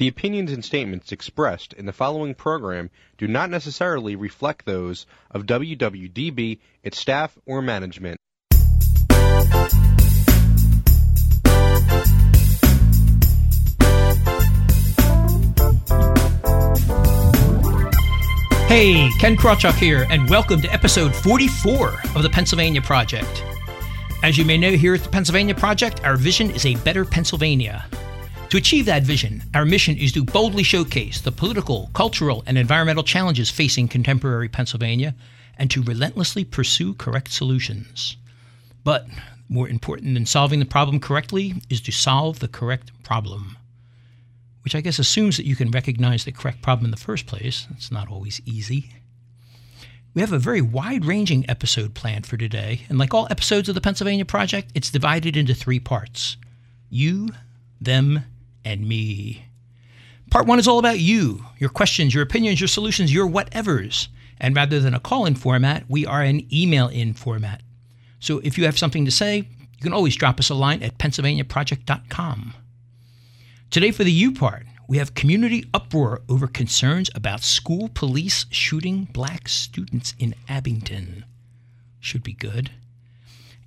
The opinions and statements expressed in the following program do not necessarily reflect those of WWDB, its staff, or management. Hey, Ken Krawchuk here, and welcome to episode 44 of the Pennsylvania Project. As you may know, here at the Pennsylvania Project, our vision is a better Pennsylvania. To achieve that vision, our mission is to boldly showcase the political, cultural, and environmental challenges facing contemporary Pennsylvania and to relentlessly pursue correct solutions. But more important than solving the problem correctly is to solve the correct problem which I guess assumes that you can recognize the correct problem in the first place. It's not always easy. We have a very wide ranging episode planned for today, and like all episodes of the Pennsylvania Project, it's divided into three parts you, them, and me. Part one is all about you, your questions, your opinions, your solutions, your whatevers. And rather than a call in format, we are an email in format. So if you have something to say, you can always drop us a line at pennsylvaniaproject.com. Today, for the U part, we have community uproar over concerns about school police shooting black students in Abington. Should be good.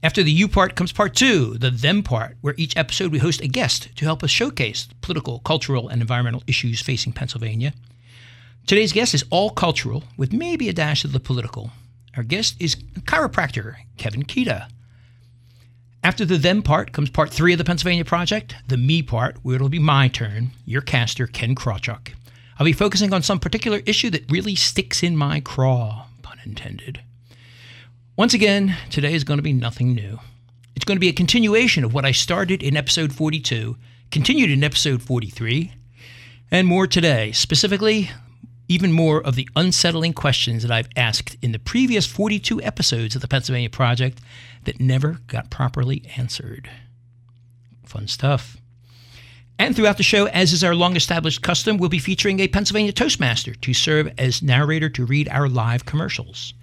After the you part comes part two, the them part, where each episode we host a guest to help us showcase political, cultural, and environmental issues facing Pennsylvania. Today's guest is all cultural, with maybe a dash of the political. Our guest is chiropractor Kevin Kita. After the them part comes part three of the Pennsylvania Project, the me part, where it'll be my turn, your caster, Ken Krawchuk. I'll be focusing on some particular issue that really sticks in my craw, pun intended. Once again, today is going to be nothing new. It's going to be a continuation of what I started in episode 42, continued in episode 43, and more today. Specifically, even more of the unsettling questions that I've asked in the previous 42 episodes of the Pennsylvania Project that never got properly answered. Fun stuff. And throughout the show, as is our long established custom, we'll be featuring a Pennsylvania Toastmaster to serve as narrator to read our live commercials.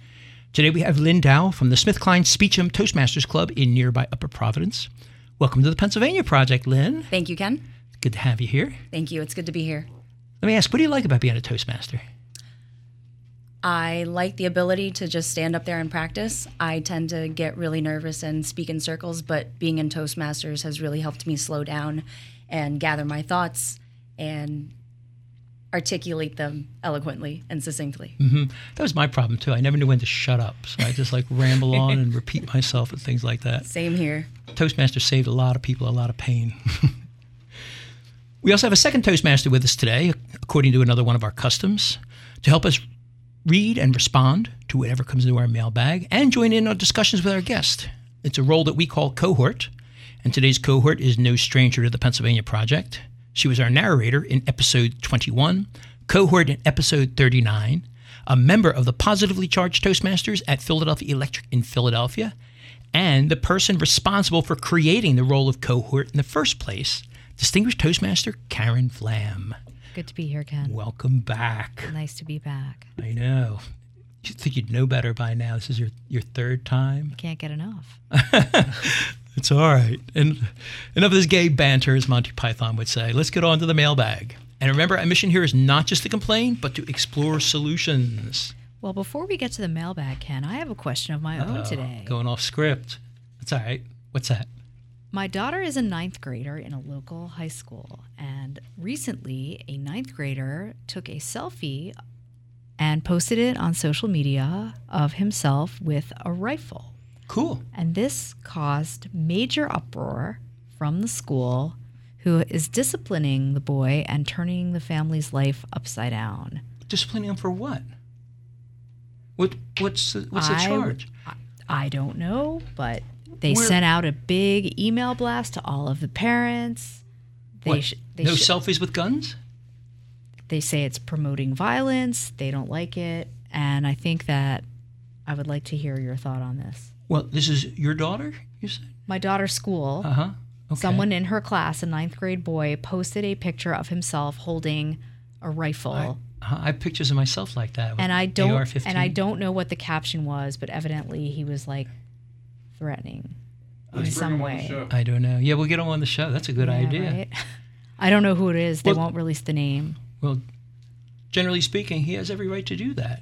Today we have Lynn Dao from the SmithKline Speecham Toastmasters Club in nearby Upper Providence. Welcome to the Pennsylvania Project, Lynn. Thank you, Ken. Good to have you here. Thank you. It's good to be here. Let me ask, what do you like about being a Toastmaster? I like the ability to just stand up there and practice. I tend to get really nervous and speak in circles, but being in Toastmasters has really helped me slow down and gather my thoughts and articulate them eloquently and succinctly. Mm-hmm. That was my problem too. I never knew when to shut up, so I just like ramble on and repeat myself and things like that. Same here. Toastmaster saved a lot of people a lot of pain. we also have a second Toastmaster with us today, according to another one of our customs, to help us read and respond to whatever comes into our mailbag, and join in on discussions with our guest. It's a role that we call cohort, and today's cohort is no stranger to the Pennsylvania Project. She was our narrator in episode 21, cohort in episode 39, a member of the Positively Charged Toastmasters at Philadelphia Electric in Philadelphia, and the person responsible for creating the role of cohort in the first place, Distinguished Toastmaster Karen Flam. Good to be here, Ken. Welcome back. Nice to be back. I know. You think you'd know better by now. This is your, your third time. I can't get enough. it's all right. And enough of this gay banter, as Monty Python would say. Let's get on to the mailbag. And remember, our mission here is not just to complain, but to explore solutions. Well, before we get to the mailbag, Ken, I have a question of my own Oh, today. Going off script. That's all right. What's that? My daughter is a ninth grader in a local high school, and recently a ninth grader took a selfie and posted it on social media of himself with a rifle. Cool. And this caused major uproar from the school, who is disciplining the boy and turning the family's life upside down. Disciplining him for what? What what's the, what's the I- charge? I don't know, but they Where- sent out a big email blast to all of the parents. They What? sh- they no sh- selfies with guns? they say it's promoting violence. They don't like it, and I think that I would like to hear your thought on this. Well, this is your daughter, you said? My daughter's school, Uh huh. Okay. someone in her class, a ninth grade boy, posted a picture of himself holding a rifle. I, uh, I have pictures of myself like that. and I don't AR-15. and I don't know what the caption was, but evidently he was like threatening in some way. I don't know. Yeah, we'll get him on the show. That's a good Yeah, idea. right? I don't know who it is. They won't release the name. Well, generally speaking, he has every right to do that.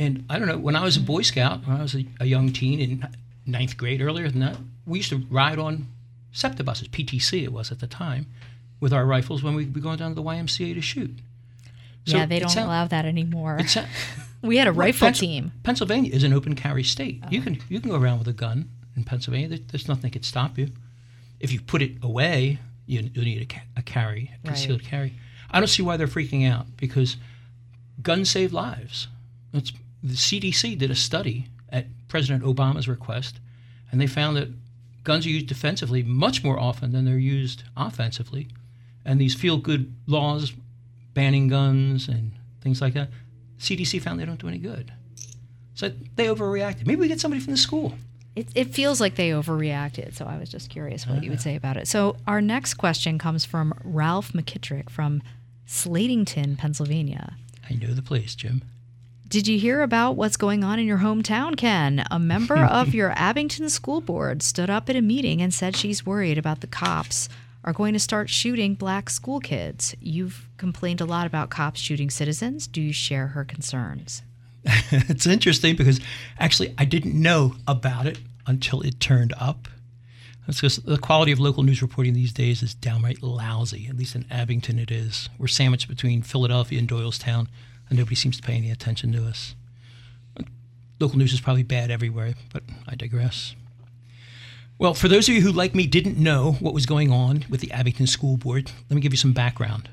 And I don't know, when I was a Boy Scout, when I was a, a young teen in ninth grade, earlier than that, we used to ride on SEPTA buses, PTC it was at the time, with our rifles when we'd be going down to the YMCA to shoot. So yeah, they don't sound- allow that anymore. sound- we had a rifle Pens- team. Pennsylvania is an open carry state. Oh. You can you can go around with a gun in Pennsylvania. There's nothing that could stop you. If you put it away, you, you need a, a carry, a concealed carry. I don't see why they're freaking out because guns save lives. It's, the CDC did a study at President Obama's request, and they found that guns are used defensively much more often than they're used offensively. And these feel good laws banning guns and things like that, CDC found they don't do any good. So they overreacted. Maybe we get somebody from the school. It, it feels like they overreacted, so I was just curious what you would ah. say about it. So our next question comes from Ralph McKittrick from Slatington, Pennsylvania. I know the place, Jim. Did you hear about what's going on in your hometown, Ken? A member of your Abington school board stood up at a meeting and said she's worried about the cops are going to start shooting black school kids. You've complained a lot about cops shooting citizens. Do you share her concerns? it's interesting because actually I didn't know about it until it turned up. That's because the quality of local news reporting these days is downright lousy. At least in Abington, it is. We're sandwiched between Philadelphia and Doylestown, and nobody seems to pay any attention to us. Local news is probably bad everywhere, but I digress. Well, for those of you who, like me, didn't know what was going on with the Abington School Board, let me give you some background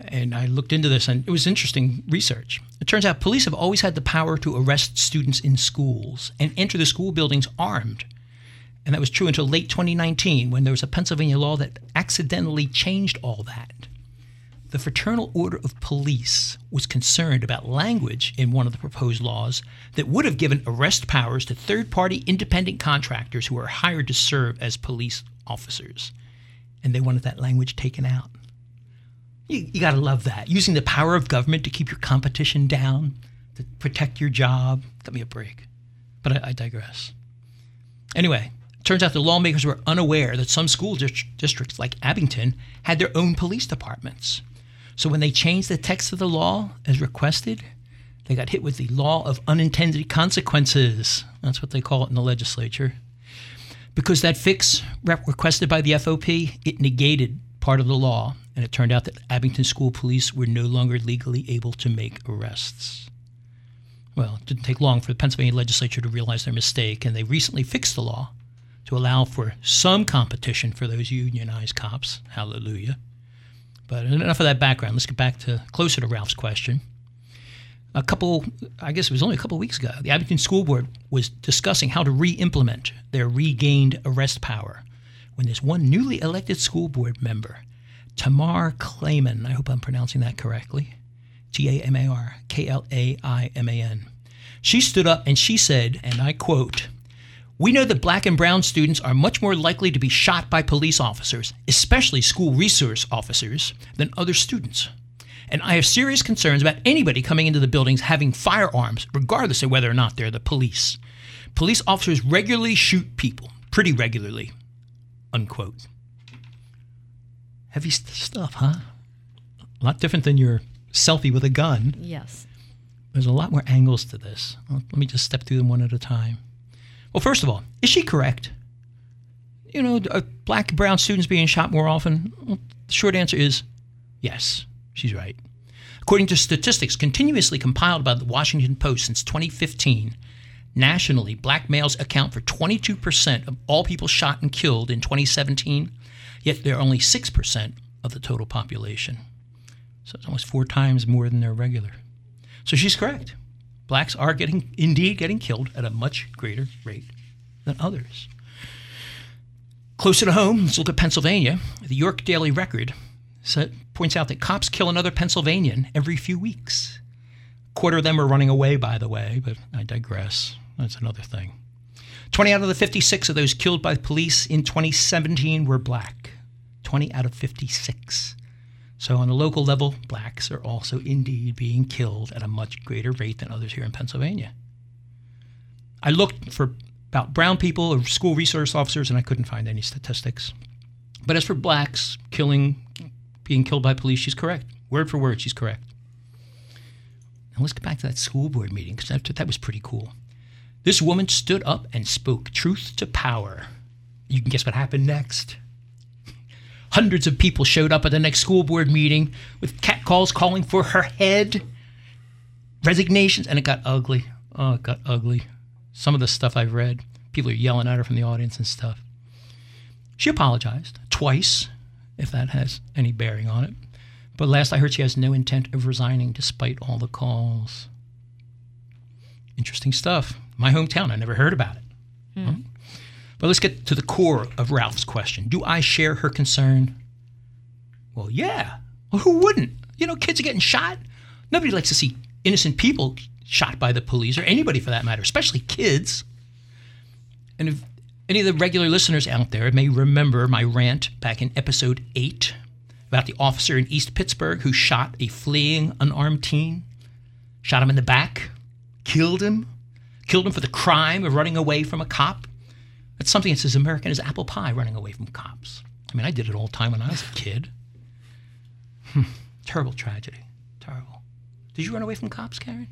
and I looked into this, and it was interesting research. It turns out police have always had the power to arrest students in schools and enter the school buildings armed. And that was true until late 2019 when there was a Pennsylvania law that accidentally changed all that. The Fraternal Order of Police was concerned about language in one of the proposed laws that would have given arrest powers to third party independent contractors who are hired to serve as police officers. And they wanted that language taken out. You, you got to love that. Using the power of government to keep your competition down, to protect your job. Got me a break. But I, I digress. Anyway, turns out the lawmakers were unaware that some school dis- districts, like Abington, had their own police departments. So when they changed the text of the law as requested, they got hit with the law of unintended consequences. That's what they call it in the legislature. Because that fix requested by the FOP, it negated part of the law, and it turned out that Abington School Police were no longer legally able to make arrests. Well, it didn't take long for the Pennsylvania legislature to realize their mistake, and they recently fixed the law to allow for some competition for those unionized cops. Hallelujah. But enough of that background. Let's get back to closer to Ralph's question. A couple, I guess it was only a couple weeks ago, the Abington School Board was discussing how to re implement their regained arrest power when this one newly elected school board member, Tamar Klaiman, I hope I'm pronouncing that correctly, T A M A R K L A I M A N, she stood up and she said, and I quote, we know that black and brown students are much more likely to be shot by police officers, especially school resource officers, than other students. And I have serious concerns about anybody coming into the buildings having firearms, regardless of whether or not they're the police. Police officers regularly shoot people, pretty regularly. Unquote. Heavy st- stuff, huh? A lot different than your selfie with a gun. Yes. There's a lot more angles to this. Let me just step through them one at a time. Well, first of all, is she correct? You know, are uh, black and brown students being shot more often? Well, the short answer is yes, she's right. According to statistics continuously compiled by the Washington Post since 2015, nationally, black males account for 22% of all people shot and killed in 2017, yet they're only 6% of the total population. So it's almost four times more than their regular. So she's correct. Blacks are getting, indeed, getting killed at a much greater rate than others. Closer to home, let's look at Pennsylvania. The York Daily Record points out that cops kill another Pennsylvanian every few weeks. A quarter of them are running away, by the way, but I digress. That's another thing. 20 out of the 56 of those killed by police in 2017 were black. 20 out of 56. So, on a local level, blacks are also indeed being killed at a much greater rate than others here in Pennsylvania. I looked for about brown people or school resource officers, and I couldn't find any statistics. But as for blacks killing, being killed by police, she's correct. Word for word, she's correct. Now let's get back to that school board meeting because that, that was pretty cool. This woman stood up and spoke truth to power. You can guess what happened next. Hundreds of people showed up at the next school board meeting with catcalls calling for her head, resignations, and it got ugly. Oh, it got ugly. Some of the stuff I've read, people are yelling at her from the audience and stuff. She apologized twice, if that has any bearing on it. But last I heard, she has no intent of resigning despite all the calls. Interesting stuff. My hometown, I never heard about it. Hmm. But let's get to the core of Ralph's question Do I share her concern? Well, yeah. Well, who wouldn't? You know, kids are getting shot. Nobody likes to see innocent people shot by the police, or anybody for that matter, especially kids. And if any of the regular listeners out there may remember my rant back in episode 8 about the officer in East Pittsburgh who shot a fleeing unarmed teen, shot him in the back, killed him, killed him for the crime of running away from a cop. That's something that's as American as apple pie running away from cops. I mean, I did it all the time when I was a kid. Hmm. Terrible tragedy. Terrible. Did you run away from cops, Karen?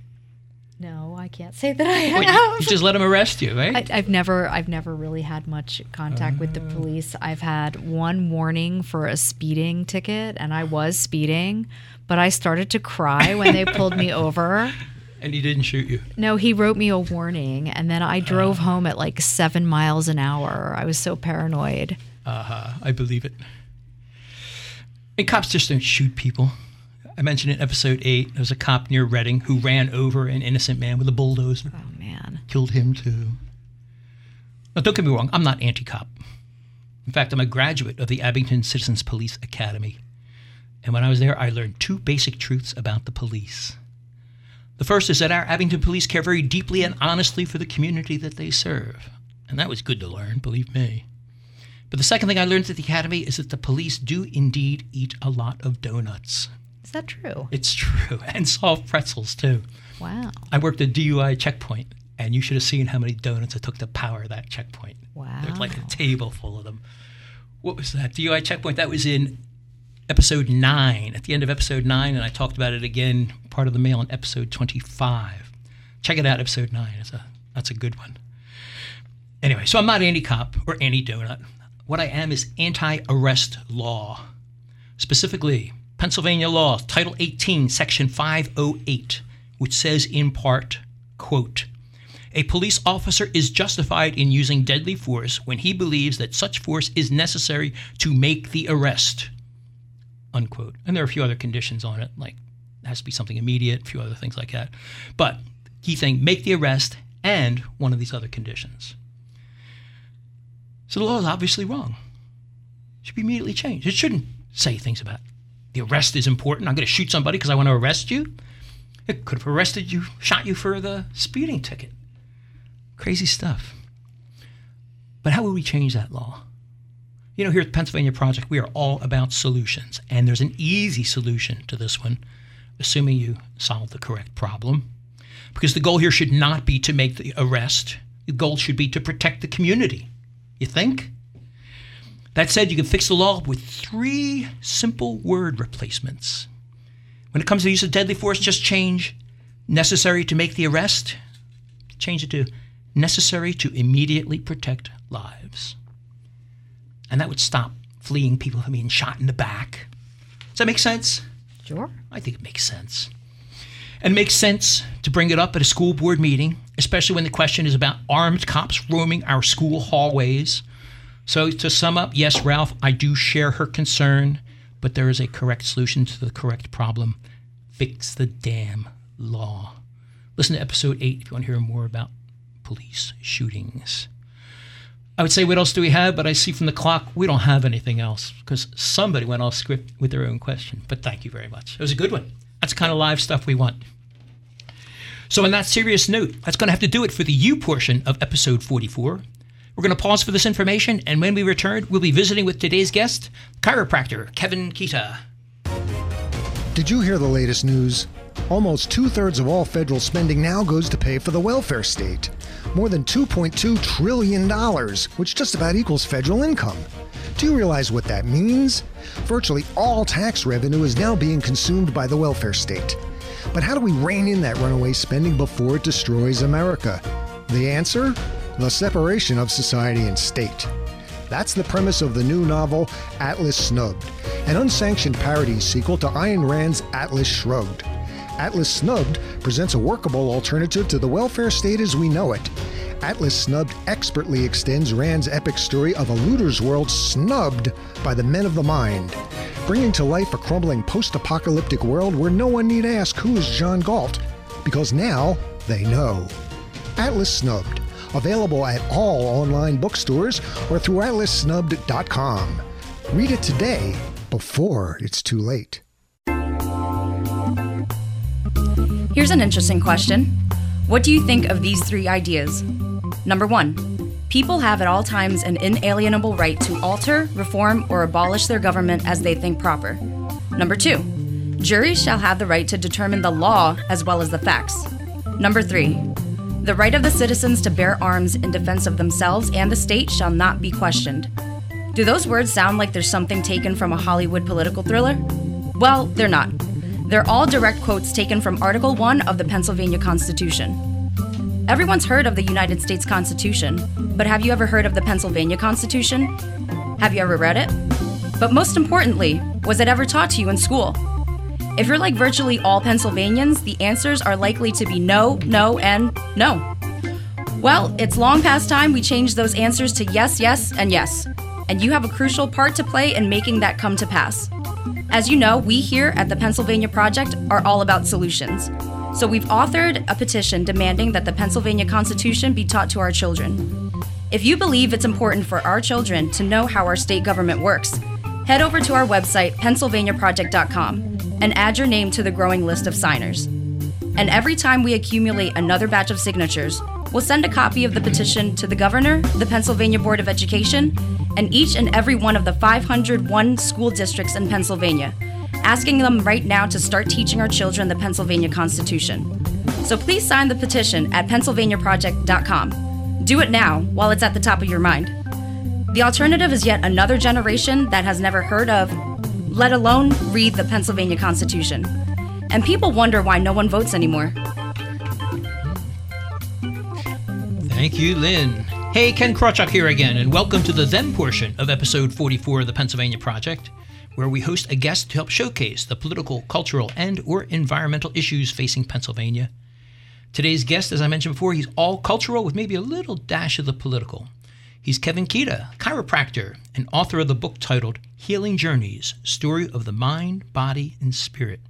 No, I can't say that I have. you just let them arrest you, right? I, have never, I've never really had much contact uh, with the oh. police. I've had one warning for a speeding ticket, and I was speeding, but I started to cry when they pulled me over. And he didn't shoot you? No, he wrote me a warning, and then I drove uh, home at like seven miles an hour. I was so paranoid. Uh huh. I believe it. And cops just don't shoot people. I mentioned in episode eight, there was a cop near Reading who ran over an innocent man with a bulldozer. Oh, man. Killed him, too. Now, don't get me wrong, I'm not anti cop. In fact, I'm a graduate of the Abington Citizens Police Academy. And when I was there, I learned two basic truths about the police. The first is that our Abington police care very deeply and honestly for the community that they serve. And that was good to learn, believe me. But the second thing I learned at the academy is that the police do indeed eat a lot of donuts. Is that true? It's true. And soft pretzels, too. Wow. I worked at DUI checkpoint, and you should have seen how many donuts it took to power that checkpoint. Wow. There's like a table full of them. What was that? DUI checkpoint? That was in episode nine, at the end of episode nine, and I talked about it again, part of the mail in episode 25. Check it out, episode nine. It's a, that's a good one. Anyway, so I'm not anti cop or anti donut. What I am is anti arrest law. Specifically, Pennsylvania law, Title 18, Section 508, which says in part, quote, a police officer is justified in using deadly force when he believes that such force is necessary to make the arrest. Unquote. And there are a few other conditions on it, like has to be something immediate, a few other things like that. But key thing, make the arrest and one of these other conditions. So the law is obviously wrong. It should be immediately changed. It shouldn't say things about the arrest is important. I'm going to shoot somebody because I want to arrest you. It could have arrested you, shot you for the speeding ticket. Crazy stuff. But how would we change that law? You know, here at the Pennsylvania Project, we are all about solutions, and there's an easy solution to this one, assuming you solve the correct problem. Because the goal here should not be to make the arrest, the goal should be to protect the community. You think? That said, you can fix the law with three simple word replacements. When it comes to the use of deadly force, just change necessary to make the arrest, change it to necessary to immediately protect lives. And that would stop fleeing people from being shot in the back. Does that make sense? Sure. I think it makes sense. And it makes sense to bring it up at a school board meeting, especially when the question is about armed cops roaming our school hallways so, to sum up, yes, Ralph, I do share her concern, but there is a correct solution to the correct problem. Fix the damn law. Listen to episode 8 if you want to hear more about police shootings. I would say, what else do we have? But I see from the clock, we don't have anything else because somebody went off script with their own question. But thank you very much. It was a good one. That's the kind of live stuff we want. So, on that serious note, that's going to have to do it for the you portion of episode 44. We're going to pause for this information, and when we return, we'll be visiting with today's guest, chiropractor Kevin Kita. Did you hear the latest news? Almost two thirds of all federal spending now goes to pay for the welfare state. More than $2.2 trillion, which just about equals federal income. Do you realize what that means? Virtually all tax revenue is now being consumed by the welfare state. But how do we rein in that runaway spending before it destroys America? The answer? The separation of society and state. That's the premise of the new novel Atlas Snubbed, an unsanctioned parody sequel to Ayn Rand's Atlas Shrugged. Atlas Snubbed presents a workable alternative to the welfare state as we know it. Atlas Snubbed expertly extends Rand's epic story of a looter's world snubbed by the men of the mind, bringing to life a crumbling post apocalyptic world where no one need ask who is John Galt, because now they know. Atlas Snubbed, available at all online bookstores or through atlassnubbed.com. Read it today before it's too late. Here's an interesting question What do you think of these three ideas? Number one, people have at all times an inalienable right to alter, reform, or abolish their government as they think proper. Number two, juries shall have the right to determine the law as well as the facts. Number three, the right of the citizens to bear arms in defense of themselves and the state shall not be questioned. Do those words sound like there's something taken from a Hollywood political thriller? Well, they're not. They're all direct quotes taken from Article 1 of the Pennsylvania Constitution. Everyone's heard of the United States Constitution, but have you ever heard of the Pennsylvania Constitution? Have you ever read it? But most importantly, was it ever taught to you in school? If you're like virtually all Pennsylvanians, the answers are likely to be no, no, and no. Well, it's long past time we change those answers to yes, yes, and yes. And you have a crucial part to play in making that come to pass. As you know, we here at the Pennsylvania Project are all about solutions. So we've authored a petition demanding that the Pennsylvania Constitution be taught to our children. If you believe it's important for our children to know how our state government works, head over to our website, pennsylvaniaproject.com, and add your name to the growing list of signers. And every time we accumulate another batch of signatures, we'll send a copy of the petition to the governor, the Pennsylvania Board of Education, and each and every one of the 501 school districts in Pennsylvania, asking them right now to start teaching our children the Pennsylvania Constitution. So please sign the petition at pennsylvaniaproject.com. Do it now while it's at the top of your mind. The alternative is yet another generation that has never heard of, let alone read the Pennsylvania Constitution. And people wonder why no one votes anymore. Thank you, Lynn. Hey, Ken Krawchuk here again, and welcome to the then portion of episode 44 of the Pennsylvania Project, where we host a guest to help showcase the political, cultural, and or environmental issues facing Pennsylvania. Today's guest, as I mentioned before, he's all cultural with maybe a little dash of the political. He's Kevin Kita, chiropractor and author of the book titled Healing Journeys Story of the Mind, Body, and Spirit.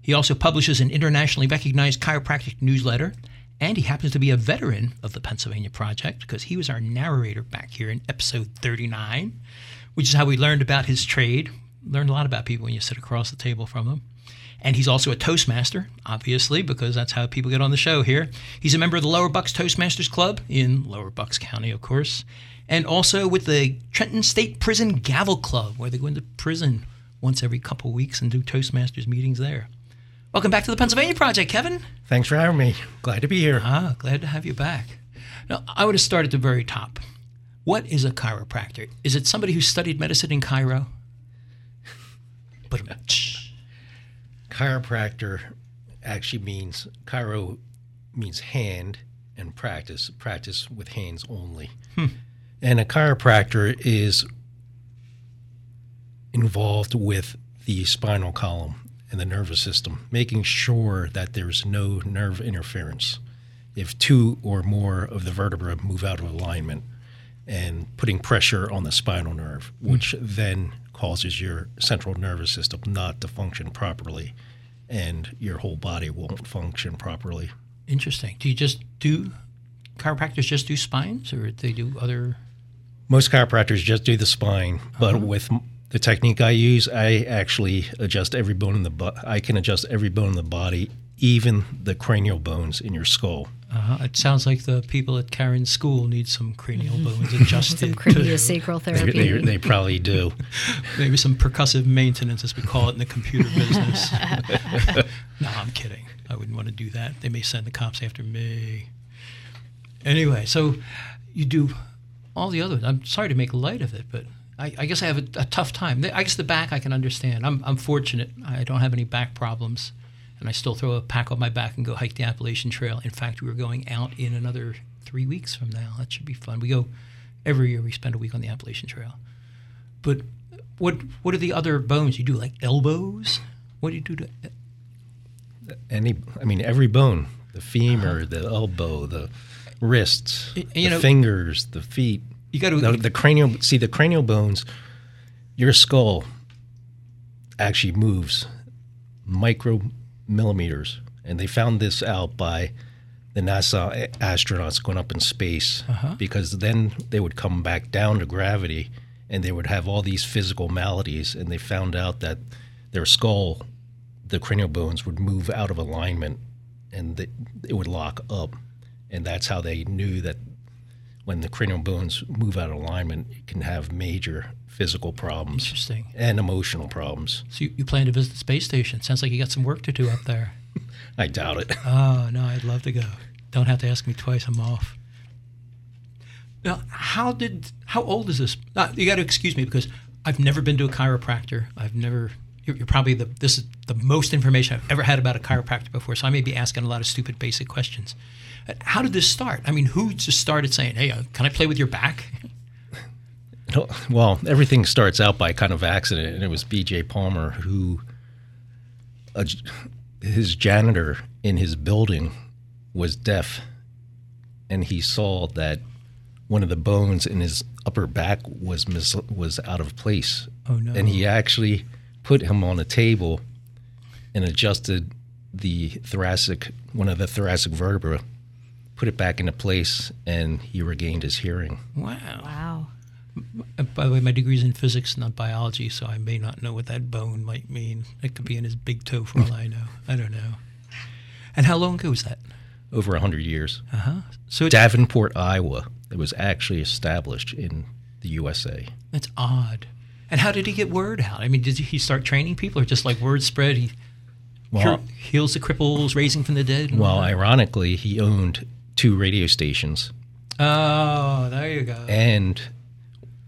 He also publishes an internationally recognized chiropractic newsletter, and he happens to be a veteran of the Pennsylvania Project because he was our narrator back here in episode 39, which is how we learned about his trade. Learned a lot about people when you sit across the table from them. And he's also a Toastmaster, obviously, because that's how people get on the show here. He's a member of the Lower Bucks Toastmasters Club in Lower Bucks County, of course, and also with the Trenton State Prison Gavel Club, where they go into prison once every couple weeks and do Toastmasters meetings there. Welcome back to the Pennsylvania Project, Kevin. Thanks for having me. Glad to be here. Ah, glad to have you back. Now, I would have started at the very top. What is a chiropractor? Is it somebody who studied medicine in Cairo? But Chiropractor actually means chiro means hand and practice practice with hands only. And a chiropractor is involved with the spinal column and the nervous system, making sure that there's no nerve interference. If two or more of the vertebrae move out of alignment and putting pressure on the spinal nerve, hmm. which then causes your central nervous system not to function properly and your whole body won't function properly. interesting. Do you just do chiropractors just do spines, or they do other? Most chiropractors just do the spine, but uh-huh. with m- the technique I use, I actually adjust every bone in the bu- I can adjust every bone in the body, even the cranial bones in your skull. Uh, it sounds like the people at Karen's school need some cranial bones adjusted. Some to- craniosacral They, therapy. they, they probably do. maybe some percussive maintenance, as we call it in the computer business. no, I'm kidding. I wouldn't want to do that. They may send the cops after me. Anyway, so you do all the other. I'm sorry to make light of it, but I, I guess I have a, a, tough time. I guess the back I can understand. I'm, I'm fortunate. I don't have any back problems, and I still throw a pack on my back and go hike the Appalachian Trail. In fact, we're going out in another three weeks from now. That should be fun. We go every year. We spend a week on the Appalachian Trail. But what what are the other bones you do? Like elbows? What do you do to? Any, I mean, every bone: the femur, uh-huh. the elbow, the wrists, you the know, fingers, the feet. You got to the, the cranial. See the cranial bones. Your skull actually moves micromillimeters, and they found this out by the NASA astronauts going up in space uh-huh. because then they would come back down to gravity and they would have all these physical maladies. And they found out that their skull, the cranial bones, would move out of alignment and they, it would lock up. And that's how they knew that when the cranial bones move out of alignment, it can have major physical problems. Interesting. And emotional problems. So you, you plan to visit the space station? Sounds like you got some work to do up there. I doubt it. Oh no, I'd love to go. Don't have to ask me twice. I'm off. Now, how did how old is this? Uh, you got to excuse me because I've never been to a chiropractor. I've never. You're, you're, probably the this is the most information I've ever had about a chiropractor before. So I may be asking a lot of stupid basic questions. How did this start? I mean, who just started saying, "Hey, uh, can I play with your back"? Well, everything starts out by kind of accident, and it was B.J. Palmer who, uh, his janitor in his building was deaf, and he saw that one of the bones in his upper back was mis- was out of place. Oh no! And he actually put him on a table and adjusted the thoracic one of the thoracic vertebrae, put it back into place, and he regained his hearing. Wow! Wow! By the way, my degree is in physics, not biology, so I may not know what that bone might mean. It could be in his big toe, for all I know. I don't know. And how long ago was that? over 100 years. Uh-huh. So Davenport, Iowa. It was actually established in the USA. That's odd. And how did he get word out? I mean, did he start training people, or just like word spread? He well, heals the cripples, raising from the dead. Well, ironically, he owned two radio stations. Oh, there you go. And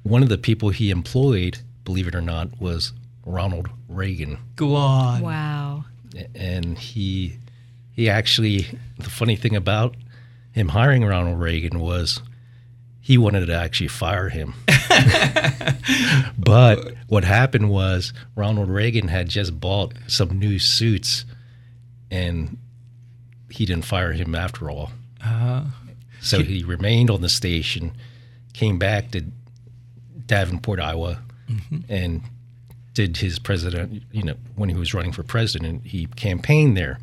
one of the people he employed, believe it or not, was Ronald Reagan. Go on. Wow. And he he actually, the funny thing about him hiring Ronald Reagan was he wanted to actually fire him. but what happened was Ronald Reagan had just bought some new suits and he didn't fire him after all. Uh, so he remained on the station, came back to Davenport, Iowa, mm-hmm. and did his president, you know, when he was running for president, he campaigned there.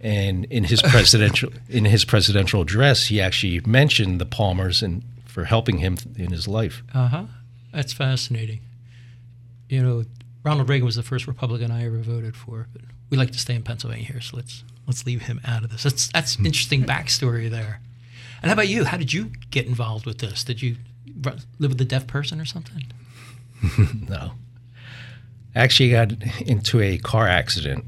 And in his presidential in his presidential address, he actually mentioned the Palmers and for helping him in his life. Uh huh. That's fascinating. You know, Ronald Reagan was the first Republican I ever voted for, but we like to stay in Pennsylvania here, so let's let's leave him out of this. That's that's hmm. interesting backstory there. And how about you? How did you get involved with this? Did you live with a deaf person or something? no. I actually got into a car accident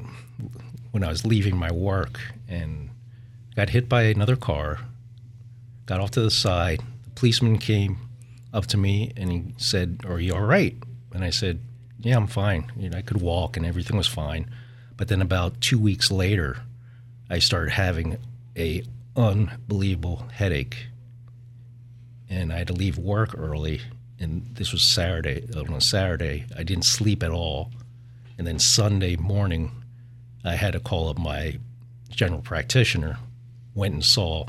when I was leaving my work and got hit by another car, got off to the side. The policeman came up to me and he said, Are you all right? And I said, Yeah, I'm fine. You know, I could walk and everything was fine. But then about two weeks later, I started having a unbelievable headache. And I had to leave work early. And this was Saturday. Uh, on a Saturday, I didn't sleep at all. And then Sunday morning, I had to call up my general practitioner, went and saw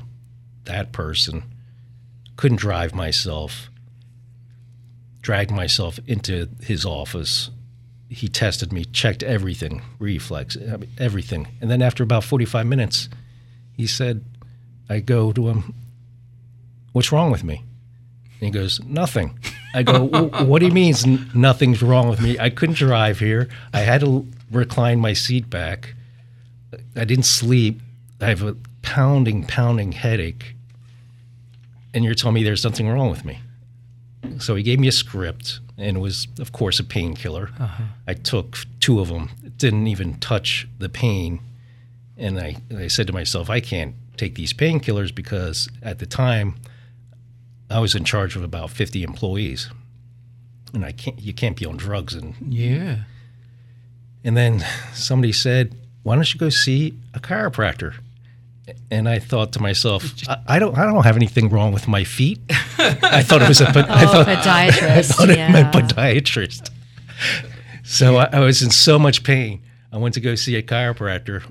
that person, couldn't drive myself, dragged myself into his office. He tested me, checked everything, reflex, everything. And then after about 45 minutes, he said, I go to him, What's wrong with me? And he goes, Nothing. I go, What do you mean nothing's wrong with me? I couldn't drive here. I had to recline my seat back. I didn't sleep. I have a pounding, pounding headache. And you're telling me there's something wrong with me. So he gave me a script, and it was, of course, a painkiller. Uh-huh. I took two of them, didn't even touch the pain. And I, I said to myself, I can't take these painkillers because at the time I was in charge of about 50 employees. and I can't. You can't be on drugs. And Yeah. and then somebody said, "Why don't you go see a chiropractor?" And I thought to myself, I, I don't. I don't have anything wrong with my feet. I thought it was a, Oh, thought, podiatrist. I thought it meant yeah. podiatrist. So I, I was in so much pain. I went to go see a chiropractor.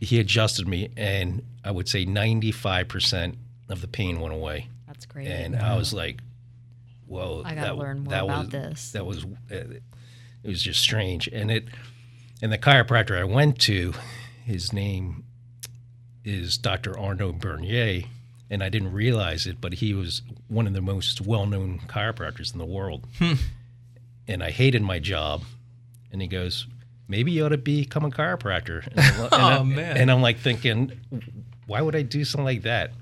He adjusted me, and I would say ninety-five percent of the pain went away. That's great. And I was like, "Whoa!" I gotta that- learn more that about was, this. That was uh, it was just strange, and it and the chiropractor I went to, his name is Dr. Arnaud Bernier, and I didn't realize it, but he was one of the most well-known chiropractors in the world. Hmm. And I hated my job, and he goes, "Maybe you ought to become a chiropractor." And, I- and I- Oh, man. And I'm like thinking, why would I do something like that?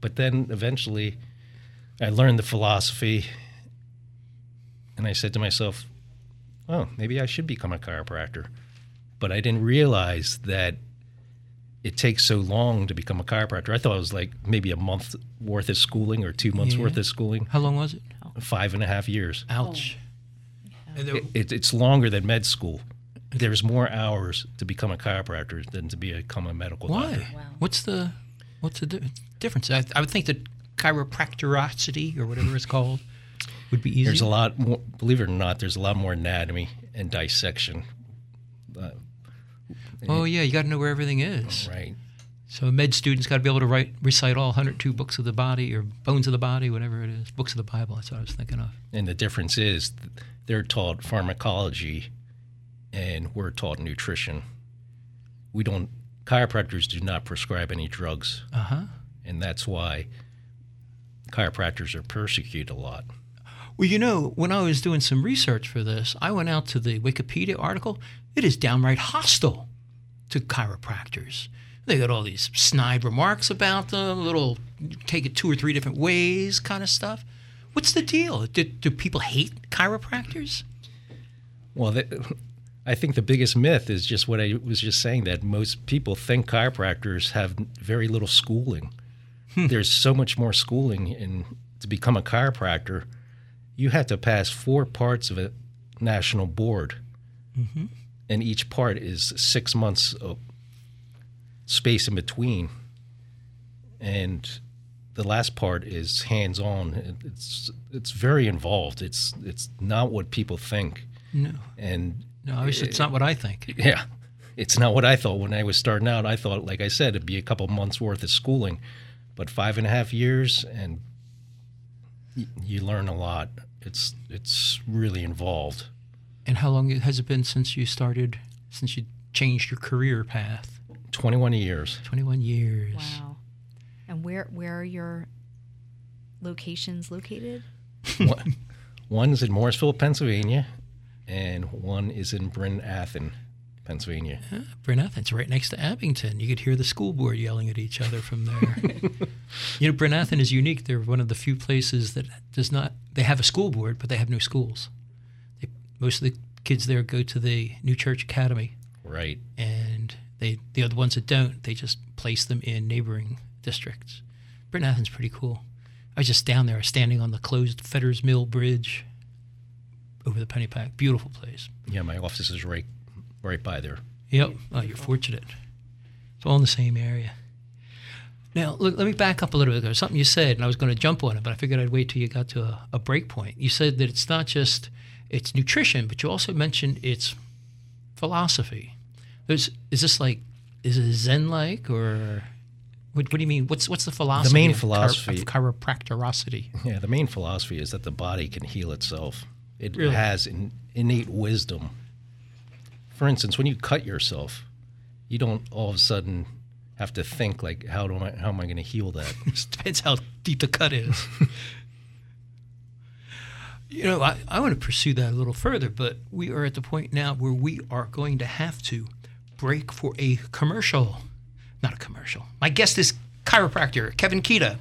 But then eventually, I learned the philosophy, and I said to myself, "Oh, maybe I should become a chiropractor." But I didn't realize that it takes so long to become a chiropractor. I thought it was like maybe a month worth of schooling or two months Yeah. worth of schooling. How long was it? Five and a half years. Ouch. Oh. And there- It, it's longer than med school. There's more hours to become a chiropractor than to become a medical why? doctor. What's the what's the di- difference? I, I would think that chiropractorosity or whatever it's called would be easier. There's a lot more, believe it or not, there's a lot more anatomy and dissection, uh, Oh yeah, you got to know where everything is. right? So a med student's got to be able to write recite all 102 books of the body or bones of the body, whatever it is, books of the Bible. That's what I was thinking of. And the difference is they're taught pharmacology and we're taught nutrition. We don't, chiropractors do not prescribe any drugs. Uh huh. And that's why chiropractors are persecuted a lot. Well, you know, when I was doing some research for this, I went out to the Wikipedia article. It is downright hostile to chiropractors. They got all these snide remarks about them, little take it two or three different ways kind of stuff. What's the deal? Do, do people hate chiropractors? Well, th I think the biggest myth is just what I was just saying that most people think chiropractors have very little schooling. Hmm. There's so much more schooling in to become a chiropractor. You have to pass four parts of a national board, mm-hmm. And each part is six months of space in between. And the last part is hands-on. It's it's very involved. It's it's not what people think. No, And no, it's, it's not what I think. yeah, it's not what I thought when I was starting out. I thought, like I said, it'd be a couple months worth of schooling, but five and a half years, and y- you learn a lot. It's it's really involved. And how long has it been since you started, since you changed your career path? Twenty one years. 21 years. Wow. And where where are your locations located? one, one's in Morrisville, Pennsylvania, and one is in Bryn Athyn, Pennsylvania. Ah, Bryn Athyn's, right next to Abington. You could hear the school board yelling at each other from there. you know, Bryn Athyn is unique. They're one of the few places that does not. They have a school board, but they have no schools. Most of the kids there go to the New Church Academy, Right. and they the other ones that don't, they just place them in neighboring districts. Bryn Athyn's pretty cool. I was just down there, standing on the closed Fetters Mill Bridge over the Pennypack. Beautiful place. Yeah, my office is right right by there. Yep. Oh, you're fortunate. It's all in the same area. Now, look, let me back up a little bit. There was something you said, and I was going to jump on it, but I figured I'd wait till you got to a, a break point. You said that it's not just it's nutrition, but you also mentioned it's philosophy. There's is this like is it Zen like or what, what do you mean? What's what's the philosophy? The main of chiro- philosophy- of chiropractorosity. Yeah, the main philosophy is that the body can heal itself. It Really? has in, innate wisdom. For instance, when you cut yourself, you don't all of a sudden have to think like, how do I, how am I going to heal that? Depends how deep the cut is. you know, I, I want to pursue that a little further, but we are at the point now where we are going to have to break for a commercial. Not a commercial. My guest is chiropractor Kevin Kita.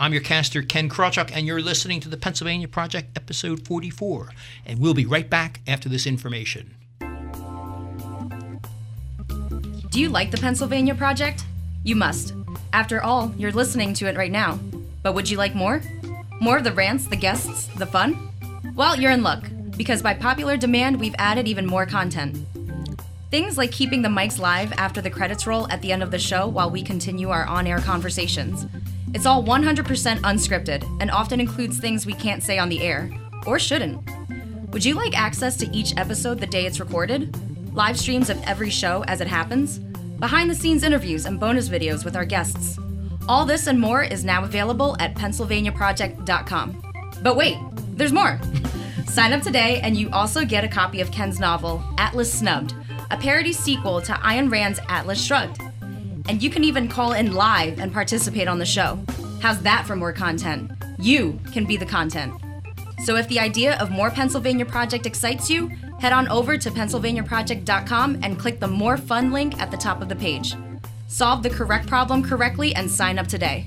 I'm your caster, Ken Krawchuk, and you're listening to the Pennsylvania Project, episode 44. And we'll be right back after this information. Do you like the Pennsylvania Project? You must. After all, you're listening to it right now. But would you like more? More of the rants, the guests, the fun? Well, you're in luck. because by popular demand, we've added even more content. Things like keeping the mics live after the credits roll at the end of the show while we continue our on air conversations. It's all 100% unscripted and often includes things we can't say on the air, or shouldn't. Would you like access to each episode the day it's recorded? Live streams of every show as it happens? Behind the scenes interviews and bonus videos with our guests? All this and more is now available at PennsylvaniaProject.com. But wait, there's more. Sign up today, and you also get a copy of Ken's novel, Atlas Snubbed, a parody sequel to Ayn Rand's Atlas Shrugged. And you can even call in live and participate on the show. How's that for more content? You can be the content. So if the idea of more Pennsylvania Project excites you, head on over to PennsylvaniaProject.com and click the More Fun link at the top of the page. Solve the correct problem correctly and sign up today.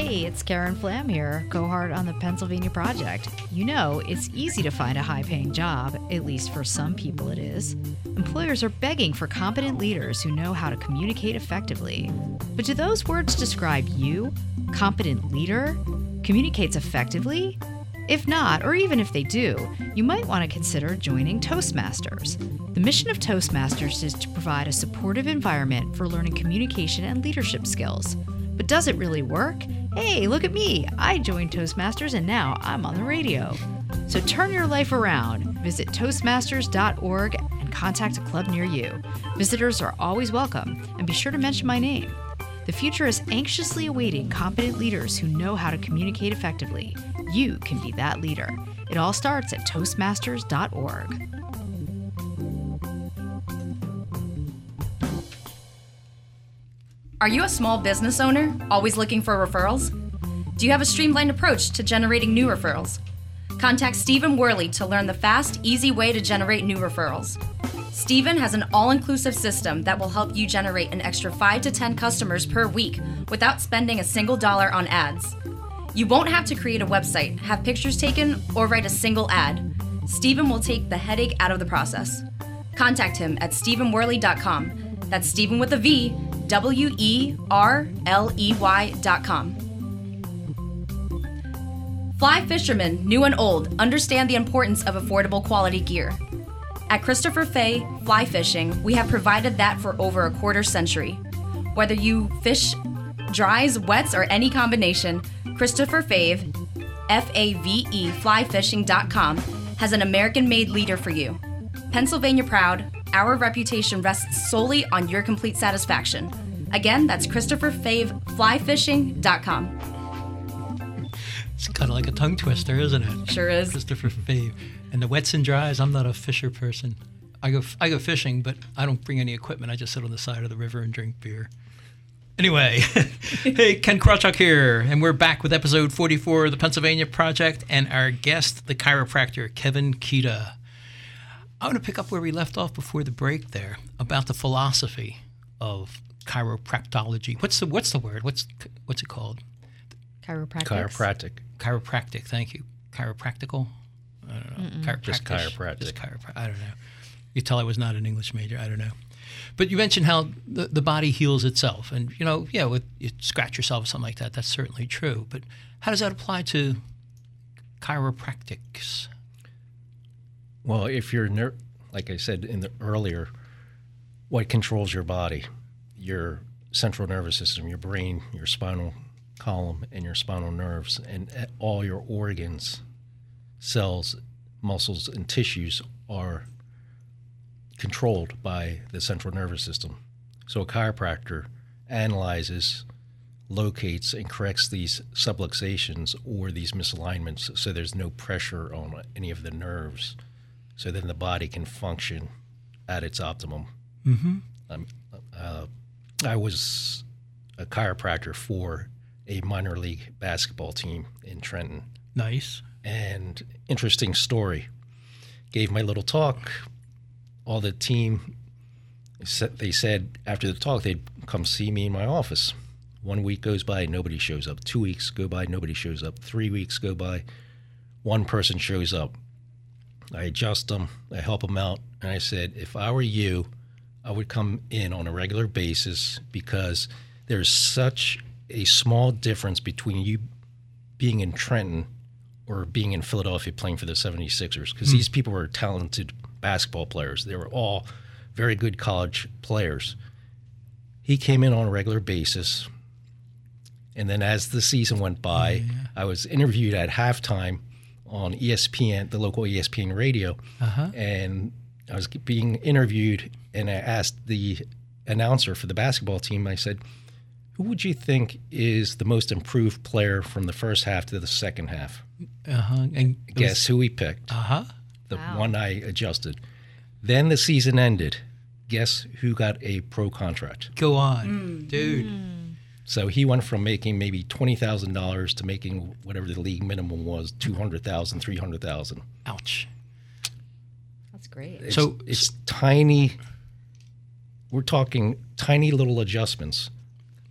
Hey, it's Karen Flam here, cohort on the Pennsylvania Project. You know, it's easy to find a high paying job, at least for some people it is. Employers are begging for competent leaders who know how to communicate effectively. But do those words describe you? Competent leader? Communicates effectively? If not, or even if they do, you might want to consider joining Toastmasters. The mission of Toastmasters is to provide a supportive environment for learning communication and leadership skills. But does it really work? Hey, look at me! I joined Toastmasters and now I'm on the radio. So turn your life around. Visit Toastmasters.org and contact a club near you. Visitors are always welcome, and be sure to mention my name. The future is anxiously awaiting competent leaders who know how to communicate effectively. You can be that leader. It all starts at Toastmasters.org. Are you a small business owner, always looking for referrals? Do you have a streamlined approach to generating new referrals? Contact Steven Werley to learn the fast, easy way to generate new referrals. Steven has an all inclusive system that will help you generate an extra 5 to 10 customers per week without spending a single dollar on ads. You won't have to create a website, have pictures taken, or write a single ad. Steven will take the headache out of the process. Contact him at stevenwerley.com. That's Steven with a V, W E R L E com. Fly fishermen, new and old, understand the importance of affordable quality gear. At Christopher Fave Fly Fishing, we have provided that for over a quarter century. Whether you fish dries, wets, or any combination, Christopher Fave, F A V E, flyfishing.com, has an American made leader for you. Pennsylvania proud, our reputation rests solely on your complete satisfaction. Again, that's Christopher Fave, flyfishing.com. It's kind of like a tongue twister, isn't it? Sure is. Christopher Fave. And the wets and dries, I'm not a fisher person. I go, I go fishing, but I don't bring any equipment. I just sit on the side of the river and drink beer. Anyway, hey, Ken Krawchuk here, and we're back with episode 44 of the Pennsylvania Project and our guest, the chiropractor, Kevin Kita. I want to pick up where we left off before the break there about the philosophy of chiropractology. What's the what's the word? What's what's it called? Chiropractic. Chiropractic. Chiropractic. Thank you. Chiropractical. I don't know. Chiropractic. Just chiropractic. Just chiropractic. I don't know. You tell I was not an English major. I don't know. But you mentioned how the, the body heals itself, and you know, yeah, with you scratch yourself or something like that. That's certainly true. But how does that apply to chiropractics? Well, if you're, ner- like I said in the earlier, what controls your body? Your central nervous system, your brain, your spinal column, and your spinal nerves, and uh, all your organs, cells, muscles, and tissues are controlled by the central nervous system. So a chiropractor analyzes, locates, and corrects these subluxations or these misalignments so there's no pressure on any of the nerves. So then the body can function at its optimum. Mm-hmm. Um, uh, I was a chiropractor for a minor league basketball team in Trenton. Nice. And interesting story. Gave my little talk. All the team, said- they said after the talk they'd come see me in my office. One week goes by, nobody shows up. Two weeks go by, nobody shows up. Three weeks go by, one person shows up. I adjust them, I help them out, and I said, if I were you, I would come in on a regular basis because there's such a small difference between you being in Trenton or being in Philadelphia playing for the 76ers because hmm. these people were talented basketball players. They were all very good college players. He came in on a regular basis. And then as the season went by, I was interviewed at halftime on ESPN, the local ESPN radio. And I was being interviewed, and I asked the announcer for the basketball team, I said, Who would you think is the most improved player from the first half to the second half? Uh-huh. And Guess who he picked? Uh-huh. The one I adjusted. Then the season ended. Guess who got a pro contract? Go on. Dude. So he went from making maybe twenty thousand dollars to making whatever the league minimum was, two hundred thousand, three hundred thousand. Ouch. That's great. It's, So- it's tiny. We're talking tiny little adjustments.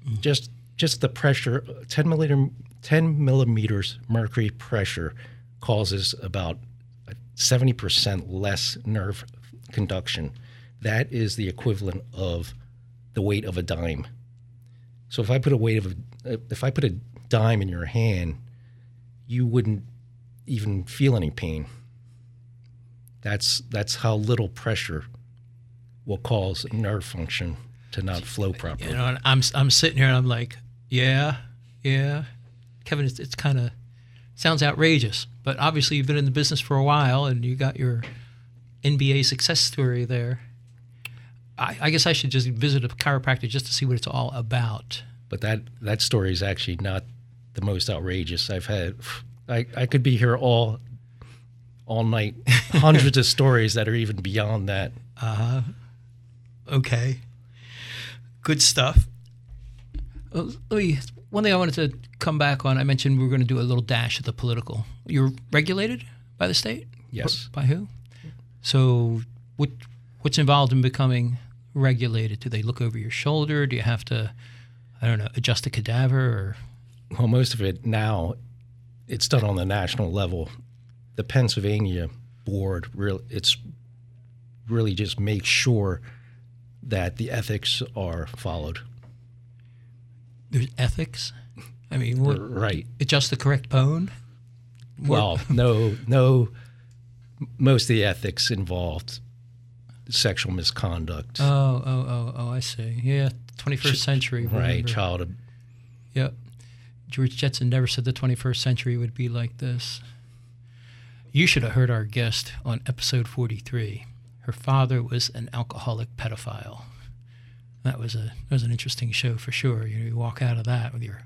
Mm-hmm. Just just the pressure, ten millimeter, ten millimeters mercury pressure causes about seventy percent less nerve conduction. That is the equivalent of the weight of a dime. So if I put a weight of a, uh, if I put a dime in your hand, you wouldn't even feel any pain. That's that's how little pressure will cause nerve function to not flow properly. You know, I'm I'm sitting here and I'm like, yeah, yeah, Kevin, it's, it's kind of sounds outrageous, but obviously you've been in the business for a while and you got your NBA success story there. I, I guess I should just visit a chiropractor just to see what it's all about. But that that story is actually not the most outrageous I've had. I, I could be here all all night, hundreds of stories that are even beyond that. Uh huh. Okay, good stuff. Uh, let me. One thing I wanted to come back on. I mentioned we were going to do a little dash at the political. You're regulated by the state. Yes. By who? So, what what's involved in becoming regulated? Do they look over your shoulder? Do you have to, I don't know, adjust a cadaver or? Well, most of it now, it's done on the national level. The Pennsylvania board, real, it's really just make sure that the ethics are followed. There's ethics. I mean, what, Right. adjust the correct bone. Well, no, no. Most of the ethics involved sexual misconduct, Oh, oh, oh, oh! I see. Yeah, 21st century. right? Child, ab- Yep. George Jetson never said the 21st century would be like this. You should have heard our guest on episode 43. Her father was an alcoholic pedophile. That was a that was an interesting show for sure. You know, you walk out of that with your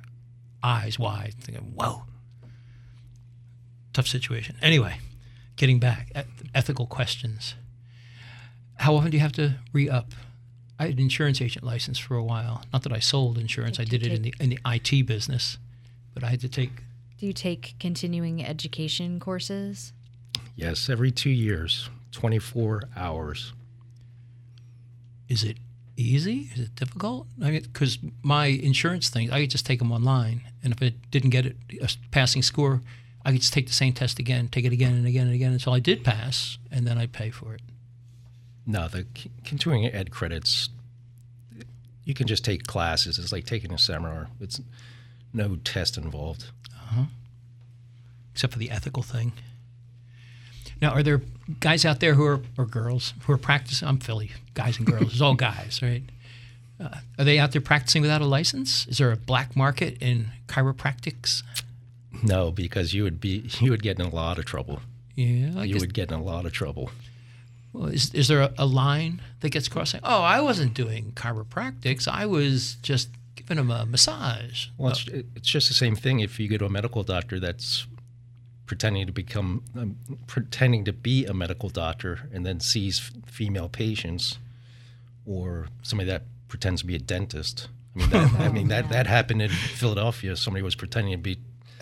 eyes wide, thinking, "Whoa." Tough situation. Anyway, getting back at ethical questions. How often do you have to re-up? I had an insurance agent license for a while. Not that I sold insurance. I did it in the in the IT business, but I had to take. Do you take continuing education courses? yes, every two years, twenty-four hours. Is it easy? Is it difficult? I mean, because my insurance thing, I could just take them online, and if I didn't get it a passing score, I could just take the same test again, take it again and again and again until I did pass, and then I'd pay for it. No, the continuing ed credits, you can just take classes. It's like taking a seminar. It's no test involved. except for the ethical thing. Now, are there guys out there who are or girls who are practicing? I'm Philly, guys and girls. It's all guys, right? Uh, are they out there practicing without a license? Is there a black market in chiropractics? No, because you would be you would get in a lot of trouble. Yeah, I you guess- would get in a lot of trouble. Well, is, is there a, a line that gets crossed? "Oh, I wasn't doing chiropractics. I was just giving them a massage." Well, it's, it's just the same thing if you go to a medical doctor that's pretending to become um, pretending to be a medical doctor and then sees f- female patients, or somebody that pretends to be a dentist. I mean, that, I mean that that happened in Philadelphia. Somebody was pretending to be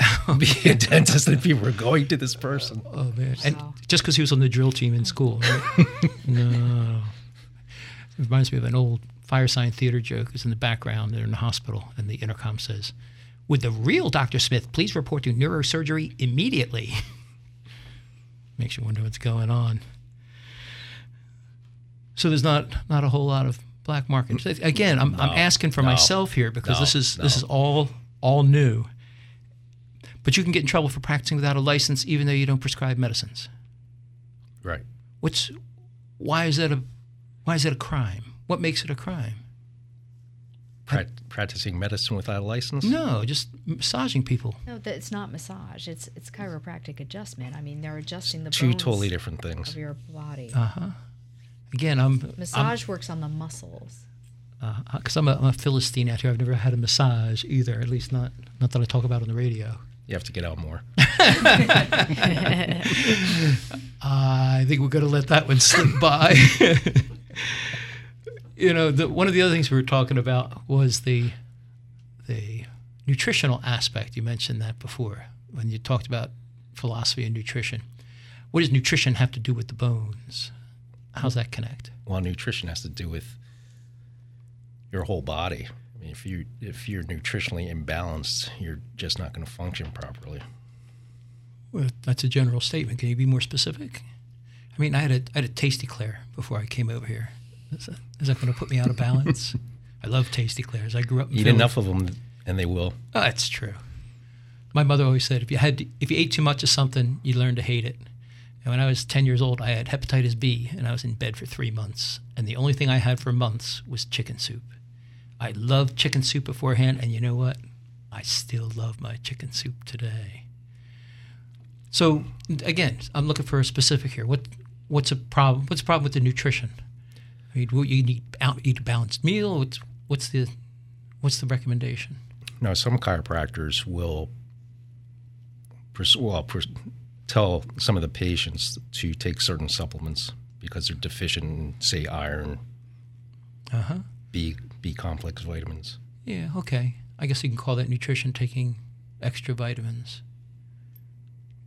be a dentist, and people were going to this person. Oh man! And just because he was on the drill team in school, right? no. It reminds me of an old Firesign Theatre joke. It's in the background. They're in the hospital, and the intercom says, "Would the real Dr. Smith please report to neurosurgery immediately?" Makes you wonder what's going on. So there's not not a whole lot of black market. Again, I'm, I'm asking for no, myself here because no, this is this is all all new. But but you can get in trouble for practicing without a license, even though you don't prescribe medicines. Right. What's why is that a why is that a crime? What makes it a crime? Prac practicing medicine without a license? No, just massaging people. No, that it's not massage. It's it's chiropractic adjustment. I mean, they're adjusting the Two bones totally different things. of your body. Uh huh. Again, I'm massage works on the muscles. because I'm, a, I'm a philistine out here. I've never had a massage either. At least not not that I talk about on the radio. You have to get out more. I think we're going to let that one slip by. you know, the, one of the other things we were talking about was the the nutritional aspect. You mentioned that before when you talked about philosophy and nutrition. What does nutrition have to do with the bones? How's that connect? Well, nutrition has to do with your whole body. If you if you're nutritionally imbalanced, you're just not going to function properly. Well, that's a general statement. Can you be more specific? I mean, I had a I had a Tasty Klair before I came over here. Is that, is that going to put me out of balance? I love Tasty Klairs. I grew up in Eat Philly. enough of them, and they will. Oh, that's true. My mother always said if you had if you ate too much of something, you learn to hate it. And when I was 10 years old, I had hepatitis B and I was in bed for 3 months, and the only thing I had for months was chicken soup. I loved chicken soup beforehand, and you know what? I still love my chicken soup today. So again, I'm looking for a specific here. What what's a problem? What's the problem with the nutrition? I mean, you need out eat a balanced meal. What's what's the what's the recommendation? Now, some chiropractors will pers- well pers- tell some of the patients to take certain supplements because they're deficient in, say, iron, Uh huh. B B complex vitamins. Yeah, okay. I guess you can call that nutrition taking extra vitamins.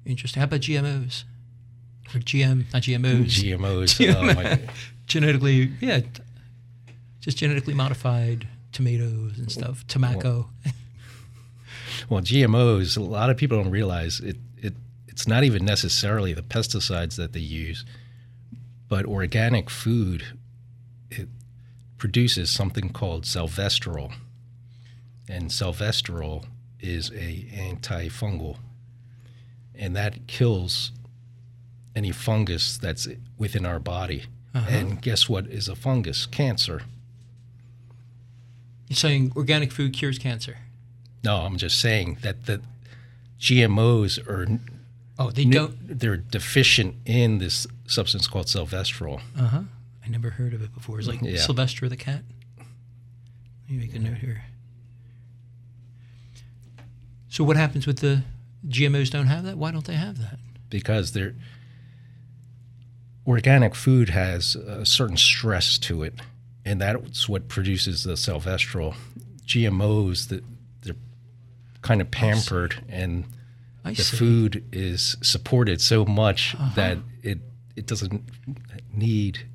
Interesting. How about GMOs? Or GM, not GMOs. GMOs. oh my- genetically, yeah, just genetically modified tomatoes and stuff. Tobacco. Well, GMOs, a lot of people don't realize it, it it's not even necessarily the pesticides that they use, but organic food produces something called salvestrol. And salvestrol is a antifungal. And that kills any fungus that's within our body. And guess what is a fungus? Cancer. You're saying organic food cures cancer. No, I'm just saying that the GMOs are Oh, they don't. they're deficient in this substance called salvestrol. Uh huh. Never heard of it before. It's like Yeah. Sylvester the cat. Let me make a note here. So what happens with the GMOs? Don't have that? Why don't they have that? because they're organic food has a certain stress to it, and that's what produces the salvestrol. GMOs that they're kind of pampered, and I the see. food is supported so much uh-huh. that it it doesn't need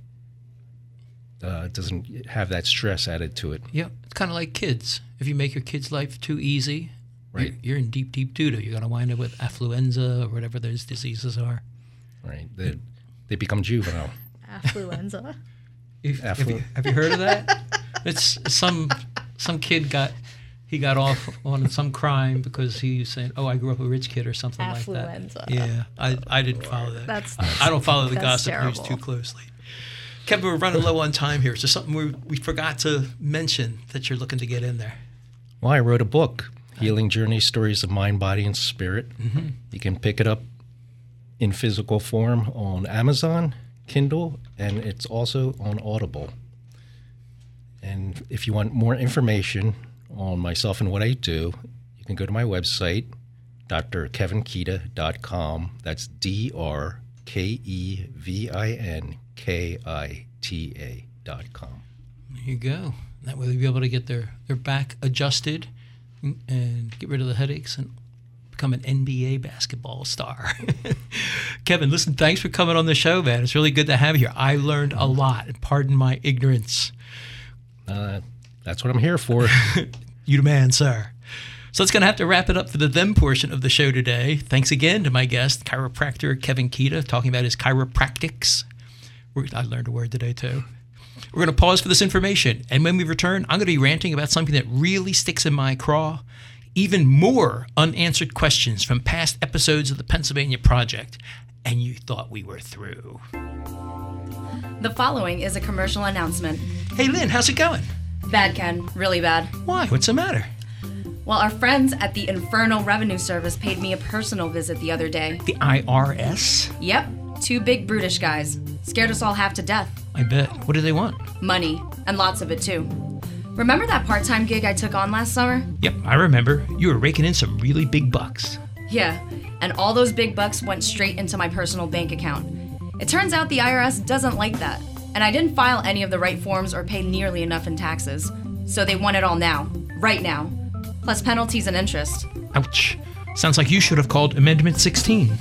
uh, it doesn't have that stress added to it. Yeah, it's kind of like kids. If you make your kid's life too easy, Right. you're, you're in deep, deep doo doo. You're going to wind up with affluenza or whatever those diseases are. Right? They they become juvenile. Affluenza. If- have, you, have you heard of that? it's some some kid got he got off on some crime because he was saying, "Oh, I grew up a rich kid" or something like that. Affluenza. that. Yeah, I, I didn't follow that. That's- I, I don't follow the that's gossip news too closely. Kevin, we're running low on time here. Is there something we, we forgot to mention that you're looking to get in there? Well, I wrote a book, Healing Journey Stories of Mind, Body, and Spirit. Mm-hmm. You can pick it up in physical form on Amazon, Kindle, and it's also on Audible. And if you want more information on myself and what I do, you can go to my website, drkevinkita.com. That's D R K E V I N K I T A dot com. There you go. That way they'll be able to get their, their back adjusted and- and get rid of the headaches and become an NBA basketball star. Kevin, listen, thanks for coming on the show, man. It's really good to have you here. I learned a lot. and Pardon my ignorance. Uh, that's what I'm here for. You the man, sir. So that's going to have to wrap it up for the them portion of the show today. Thanks again to my guest, chiropractor Kevin Kita, talking about his chiropractics. I learned a word today, too. We're going to pause for this information. And when we return, I'm going to be ranting about something that really sticks in my craw even more unanswered questions from past episodes of the Pennsylvania Project, and you thought we were through. The following is a commercial announcement. Hey, Lynn, how's it going? Bad, Ken. Really bad. Why? What's the matter? Well, our friends at the Infernal Revenue Service paid me a personal visit the other day. The IRS? Yep, two big brutish guys. Scared us all half to death. I bet. What do they want? Money, and lots of it too. Remember that part time gig I took on last summer? Yep, I remember. You were raking in some really big bucks. Yeah, and all those big bucks went straight into my personal bank account. It turns out the IRS doesn't like that, and I didn't file any of the right forms or pay nearly enough in taxes. So they want it all now, right now, plus penalties and interest. Ouch. Sounds like you should have called Amendment 16.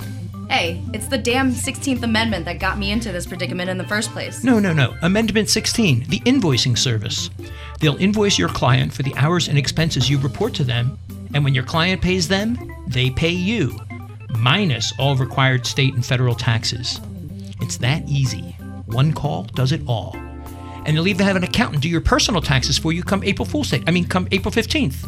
Hey, it's the damn 16th Amendment that got me into this predicament in the first place. No, no, no. Amendment 16, the invoicing service. They'll invoice your client for the hours and expenses you report to them, and when your client pays them, they pay you, minus all required state and federal taxes. It's that easy. One call does it all. And they'll even have an accountant do your personal taxes for you come April Fool's Day. I mean, come April 15th.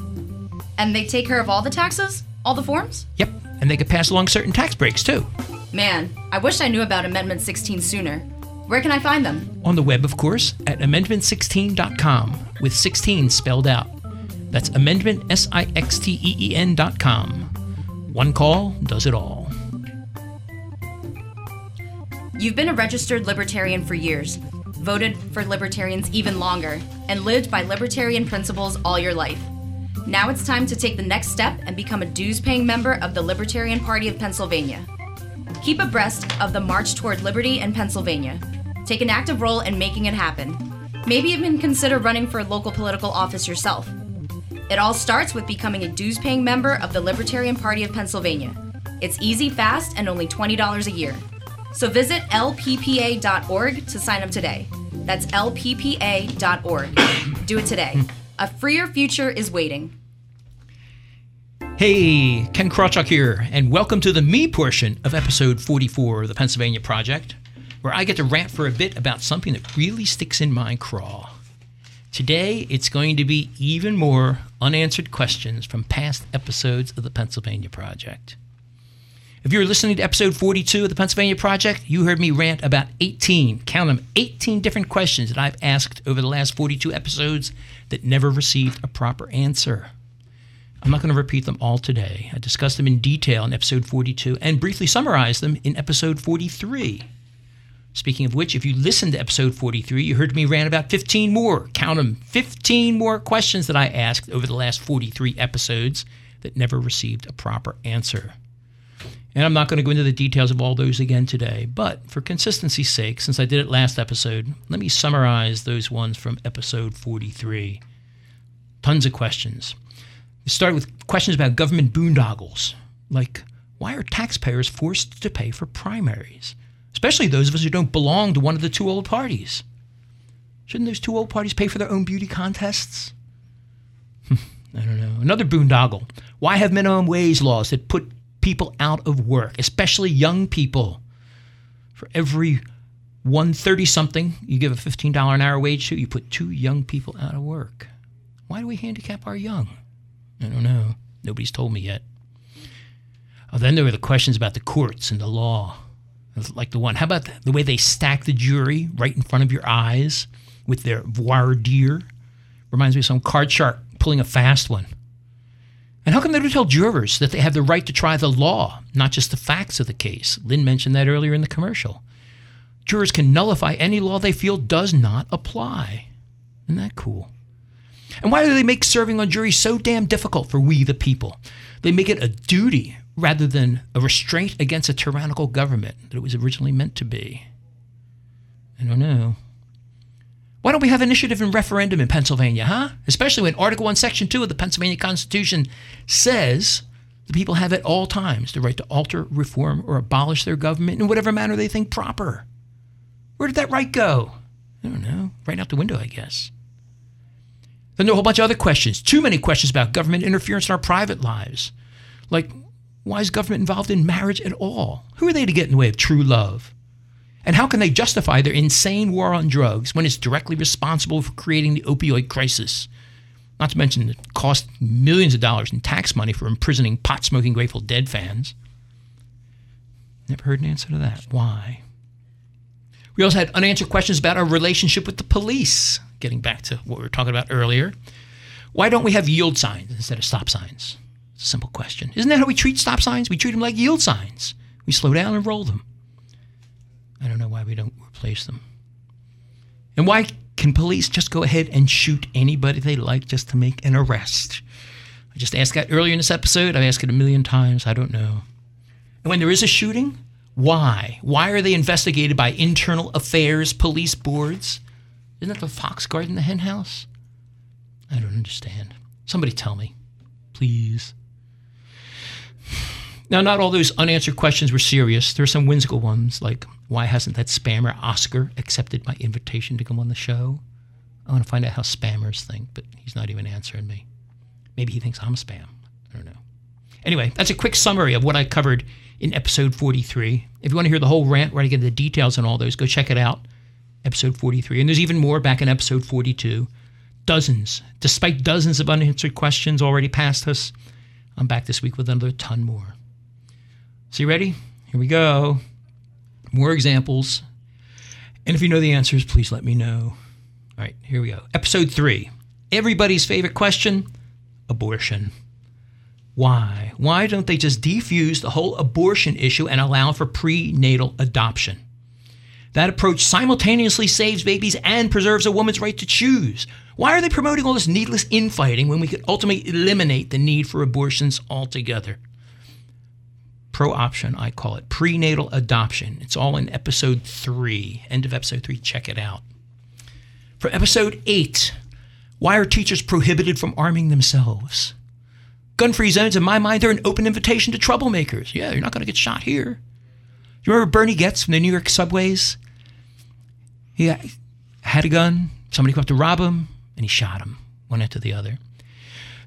And they take care of all the taxes? All the forms? Yep. And they could pass along certain tax breaks, too. Man, I wish I knew about Amendment 16 sooner. Where can I find them? On the web, of course, at amendment16.com, with 16 spelled out. That's amendment, S I X T E E N.com. One call does it all. You've been a registered libertarian for years, voted for libertarians even longer, and lived by libertarian principles all your life. Now it's time to take the next step and become a dues paying member of the Libertarian Party of Pennsylvania. Keep abreast of the march toward liberty in Pennsylvania. Take an active role in making it happen. Maybe even consider running for a local political office yourself. It all starts with becoming a dues paying member of the Libertarian Party of Pennsylvania. It's easy, fast, and only $20 a year. So visit lppa.org to sign up today. That's lppa.org. Do it today. A freer future is waiting. Hey, Ken Krawchuk here, and welcome to the me portion of episode 44 of the Pennsylvania Project, where I get to rant for a bit about something that really sticks in my craw. Today, it's going to be even more unanswered questions from past episodes of the Pennsylvania Project. If you were listening to episode 42 of the Pennsylvania Project, you heard me rant about 18, count them, 18 different questions that I've asked over the last 42 episodes that never received a proper answer. I'm not going to repeat them all today. I discussed them in detail in episode 42 and briefly summarized them in episode 43. Speaking of which, if you listened to episode 43, you heard me rant about 15 more, count them, 15 more questions that I asked over the last 43 episodes that never received a proper answer. And I'm not going to go into the details of all those again today, but for consistency's sake, since I did it last episode, let me summarize those ones from episode 43. Tons of questions. It started with questions about government boondoggles, like why are taxpayers forced to pay for primaries, especially those of us who don't belong to one of the two old parties? Shouldn't those two old parties pay for their own beauty contests? Hmm, I don't know. Another boondoggle. Why have minimum wage laws that put people out of work, especially young people? For every 130 something you give a $15 an hour wage to, you put two young people out of work. Why do we handicap our young? I don't know. Nobody's told me yet. Oh, then there were the questions about the courts and the law. Like the one, how about the way they stack the jury right in front of your eyes with their voir dire? Reminds me of some card shark pulling a fast one. And how come they don't tell jurors that they have the right to try the law, not just the facts of the case? Lynn mentioned that earlier in the commercial. Jurors can nullify any law they feel does not apply. Isn't that cool? And why do they make serving on juries so damn difficult for we the people? They make it a duty rather than a restraint against a tyrannical government that it was originally meant to be. I don't know. Why don't we have initiative and referendum in Pennsylvania, huh? Especially when Article 1, Section 2 of the Pennsylvania Constitution says the people have at all times the right to alter, reform, or abolish their government in whatever manner they think proper. Where did that right go? I don't know. Right out the window, I guess. Then there are a whole bunch of other questions. Too many questions about government interference in our private lives. Like, why is government involved in marriage at all? Who are they to get in the way of true love? And how can they justify their insane war on drugs when it's directly responsible for creating the opioid crisis? Not to mention it cost millions of dollars in tax money for imprisoning pot smoking Grateful Dead fans. Never heard an answer to that. Why? We also had unanswered questions about our relationship with the police. Getting back to what we were talking about earlier. Why don't we have yield signs instead of stop signs? It's a simple question. Isn't that how we treat stop signs? We treat them like yield signs. We slow down and roll them. I don't know why we don't replace them. And why can police just go ahead and shoot anybody they like just to make an arrest? I just asked that earlier in this episode. I've asked it a million times. I don't know. And when there is a shooting, why? Why are they investigated by internal affairs police boards? Isn't that the fox guarding the hen house? I don't understand. Somebody tell me, please. Now, not all those unanswered questions were serious. There are some whimsical ones, like why hasn't that spammer Oscar accepted my invitation to come on the show? I want to find out how spammers think, but he's not even answering me. Maybe he thinks I'm spam. I don't know. Anyway, that's a quick summary of what I covered in episode 43. If you want to hear the whole rant where I get into the details on all those, go check it out. Episode 43. And there's even more back in episode 42. Dozens, despite dozens of unanswered questions already past us, I'm back this week with another ton more. So, you ready? Here we go. More examples. And if you know the answers, please let me know. All right, here we go. Episode three. Everybody's favorite question abortion. Why? Why don't they just defuse the whole abortion issue and allow for prenatal adoption? That approach simultaneously saves babies and preserves a woman's right to choose. Why are they promoting all this needless infighting when we could ultimately eliminate the need for abortions altogether? Pro option, I call it prenatal adoption. It's all in episode three, end of episode three. Check it out. For episode eight, why are teachers prohibited from arming themselves? Gun free zones, in my mind, they're an open invitation to troublemakers. Yeah, you're not going to get shot here. You remember Bernie Goetz from the New York subways? He had a gun, somebody came up to rob him, and he shot him, one after the other.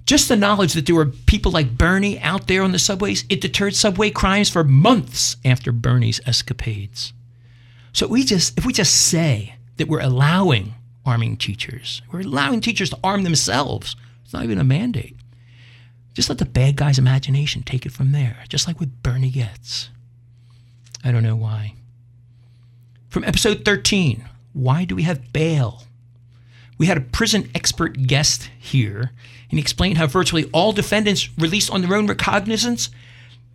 Just the knowledge that there were people like Bernie out there on the subways, it deterred subway crimes for months after Bernie's escapades. So we just if we just say that we're allowing arming teachers, we're allowing teachers to arm themselves. It's not even a mandate. Just let the bad guy's imagination take it from there, just like with Bernie Goetz. I don't know why. From episode 13, why do we have bail? We had a prison expert guest here, and he explained how virtually all defendants released on their own recognizance,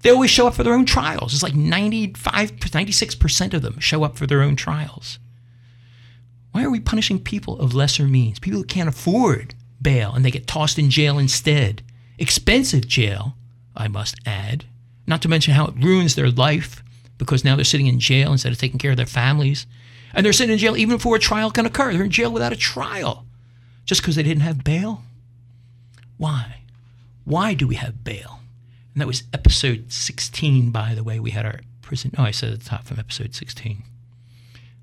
they always show up for their own trials. It's like 95, 96% of them show up for their own trials. Why are we punishing people of lesser means? People who can't afford bail and they get tossed in jail instead. Expensive jail, I must add. Not to mention how it ruins their life because now they're sitting in jail instead of taking care of their families. And they're sitting in jail even before a trial can occur. They're in jail without a trial just because they didn't have bail. Why? Why do we have bail? And that was episode 16, by the way. We had our prison. Oh, I said at the top from episode 16.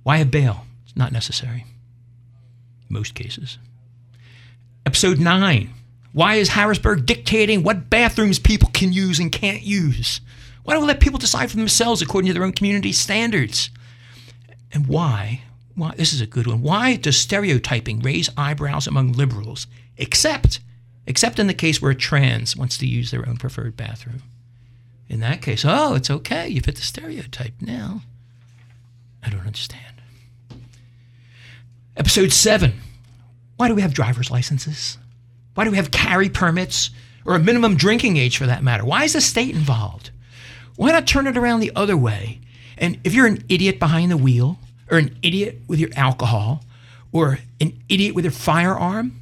Why have bail? It's not necessary. Most cases. Episode 9. Why is Harrisburg dictating what bathrooms people can use and can't use? Why don't we let people decide for themselves according to their own community standards? And why? Why this is a good one. Why does stereotyping raise eyebrows among liberals, except except in the case where a trans wants to use their own preferred bathroom? In that case, oh, it's okay. You fit the stereotype now. I don't understand. Episode 7. Why do we have driver's licenses? Why do we have carry permits or a minimum drinking age for that matter? Why is the state involved? Why not turn it around the other way? And if you're an idiot behind the wheel, or an idiot with your alcohol, or an idiot with your firearm,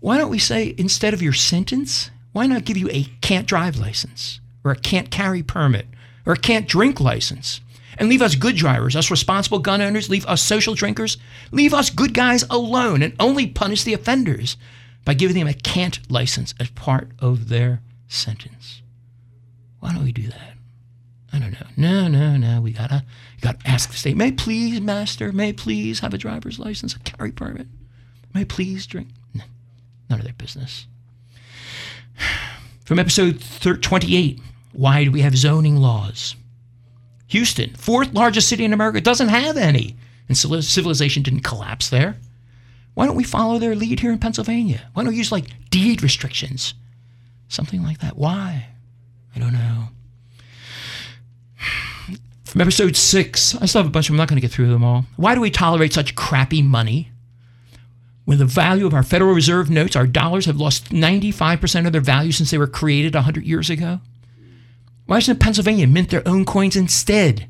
why don't we say instead of your sentence, why not give you a can't drive license, or a can't carry permit, or a can't drink license? And leave us good drivers, us responsible gun owners, leave us social drinkers, leave us good guys alone and only punish the offenders by giving them a can't license as part of their sentence. Why don't we do that? I don't know. No, no, no. We gotta, gotta ask the state. May I please, master, may I please have a driver's license, a carry permit. May I please drink? No, none of their business. From episode 28, why do we have zoning laws? Houston, fourth largest city in America, doesn't have any, and civilization didn't collapse there. Why don't we follow their lead here in Pennsylvania? Why don't we use like deed restrictions? Something like that. Why? I don't know. From episode six, I still have a bunch of them. I'm not going to get through them all. Why do we tolerate such crappy money? When the value of our Federal Reserve notes, our dollars, have lost 95% of their value since they were created 100 years ago? Why doesn't Pennsylvania mint their own coins instead?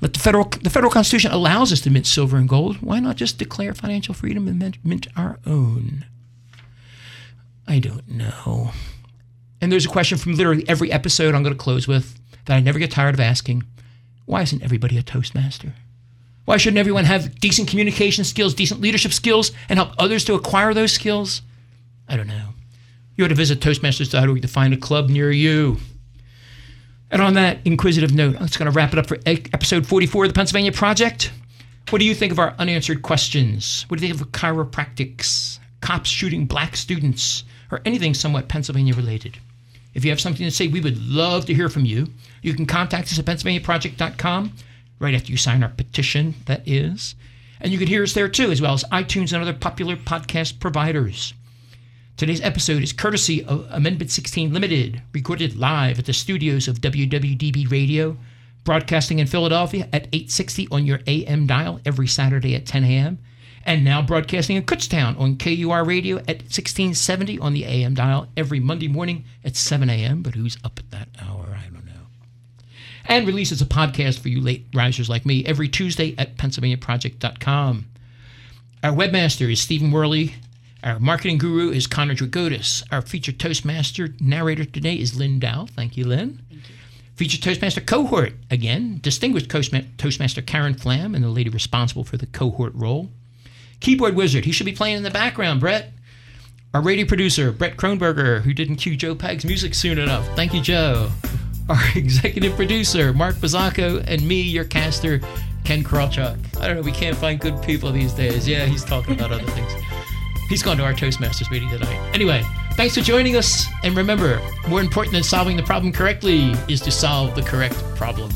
Let the federal the federal constitution allows us to mint silver and gold. Why not just declare financial freedom and mint, mint our own? I don't know. And there's a question from literally every episode I'm going to close with that I never get tired of asking. Why isn't everybody a Toastmaster? Why shouldn't everyone have decent communication skills, decent leadership skills, and help others to acquire those skills? I don't know. You ought to visit Toastmasters.org to find a club near you. And on that inquisitive note, I'm just going to wrap it up for episode 44 of the Pennsylvania Project. What do you think of our unanswered questions? What do you think of chiropractics, cops shooting black students, or anything somewhat Pennsylvania related? If you have something to say, we would love to hear from you. You can contact us at PennsylvaniaProject.com right after you sign our petition, that is. And you can hear us there too, as well as iTunes and other popular podcast providers. Today's episode is courtesy of Amendment 16 Limited, recorded live at the studios of WWDB Radio, broadcasting in Philadelphia at 860 on your AM dial every Saturday at 10 a.m and now broadcasting in Kutztown on KUR Radio at 1670 on the AM dial every Monday morning at 7 a.m. But who's up at that hour? I don't know. And releases a podcast for you late risers like me every Tuesday at PennsylvaniaProject.com. Our webmaster is Steven Werley. Our marketing guru is Connor Dragotis. Our featured Toastmaster narrator today is Lynn Dao. Thank you, Lynn. Thank you. Featured Toastmaster cohort, again, distinguished Toastmaster Karen Flam and the lady responsible for the cohort role. Keyboard Wizard, he should be playing in the background, Brett. Our radio producer, Brett Kronberger, who didn't cue Joe Peg's music soon enough. Thank you, Joe. Our executive producer, Mark Bazzacco, and me, your caster, Ken Krawchuk. I don't know, we can't find good people these days. Yeah, he's talking about other things. He's gone to our Toastmasters meeting tonight. Anyway, thanks for joining us. And remember, more important than solving the problem correctly is to solve the correct problem.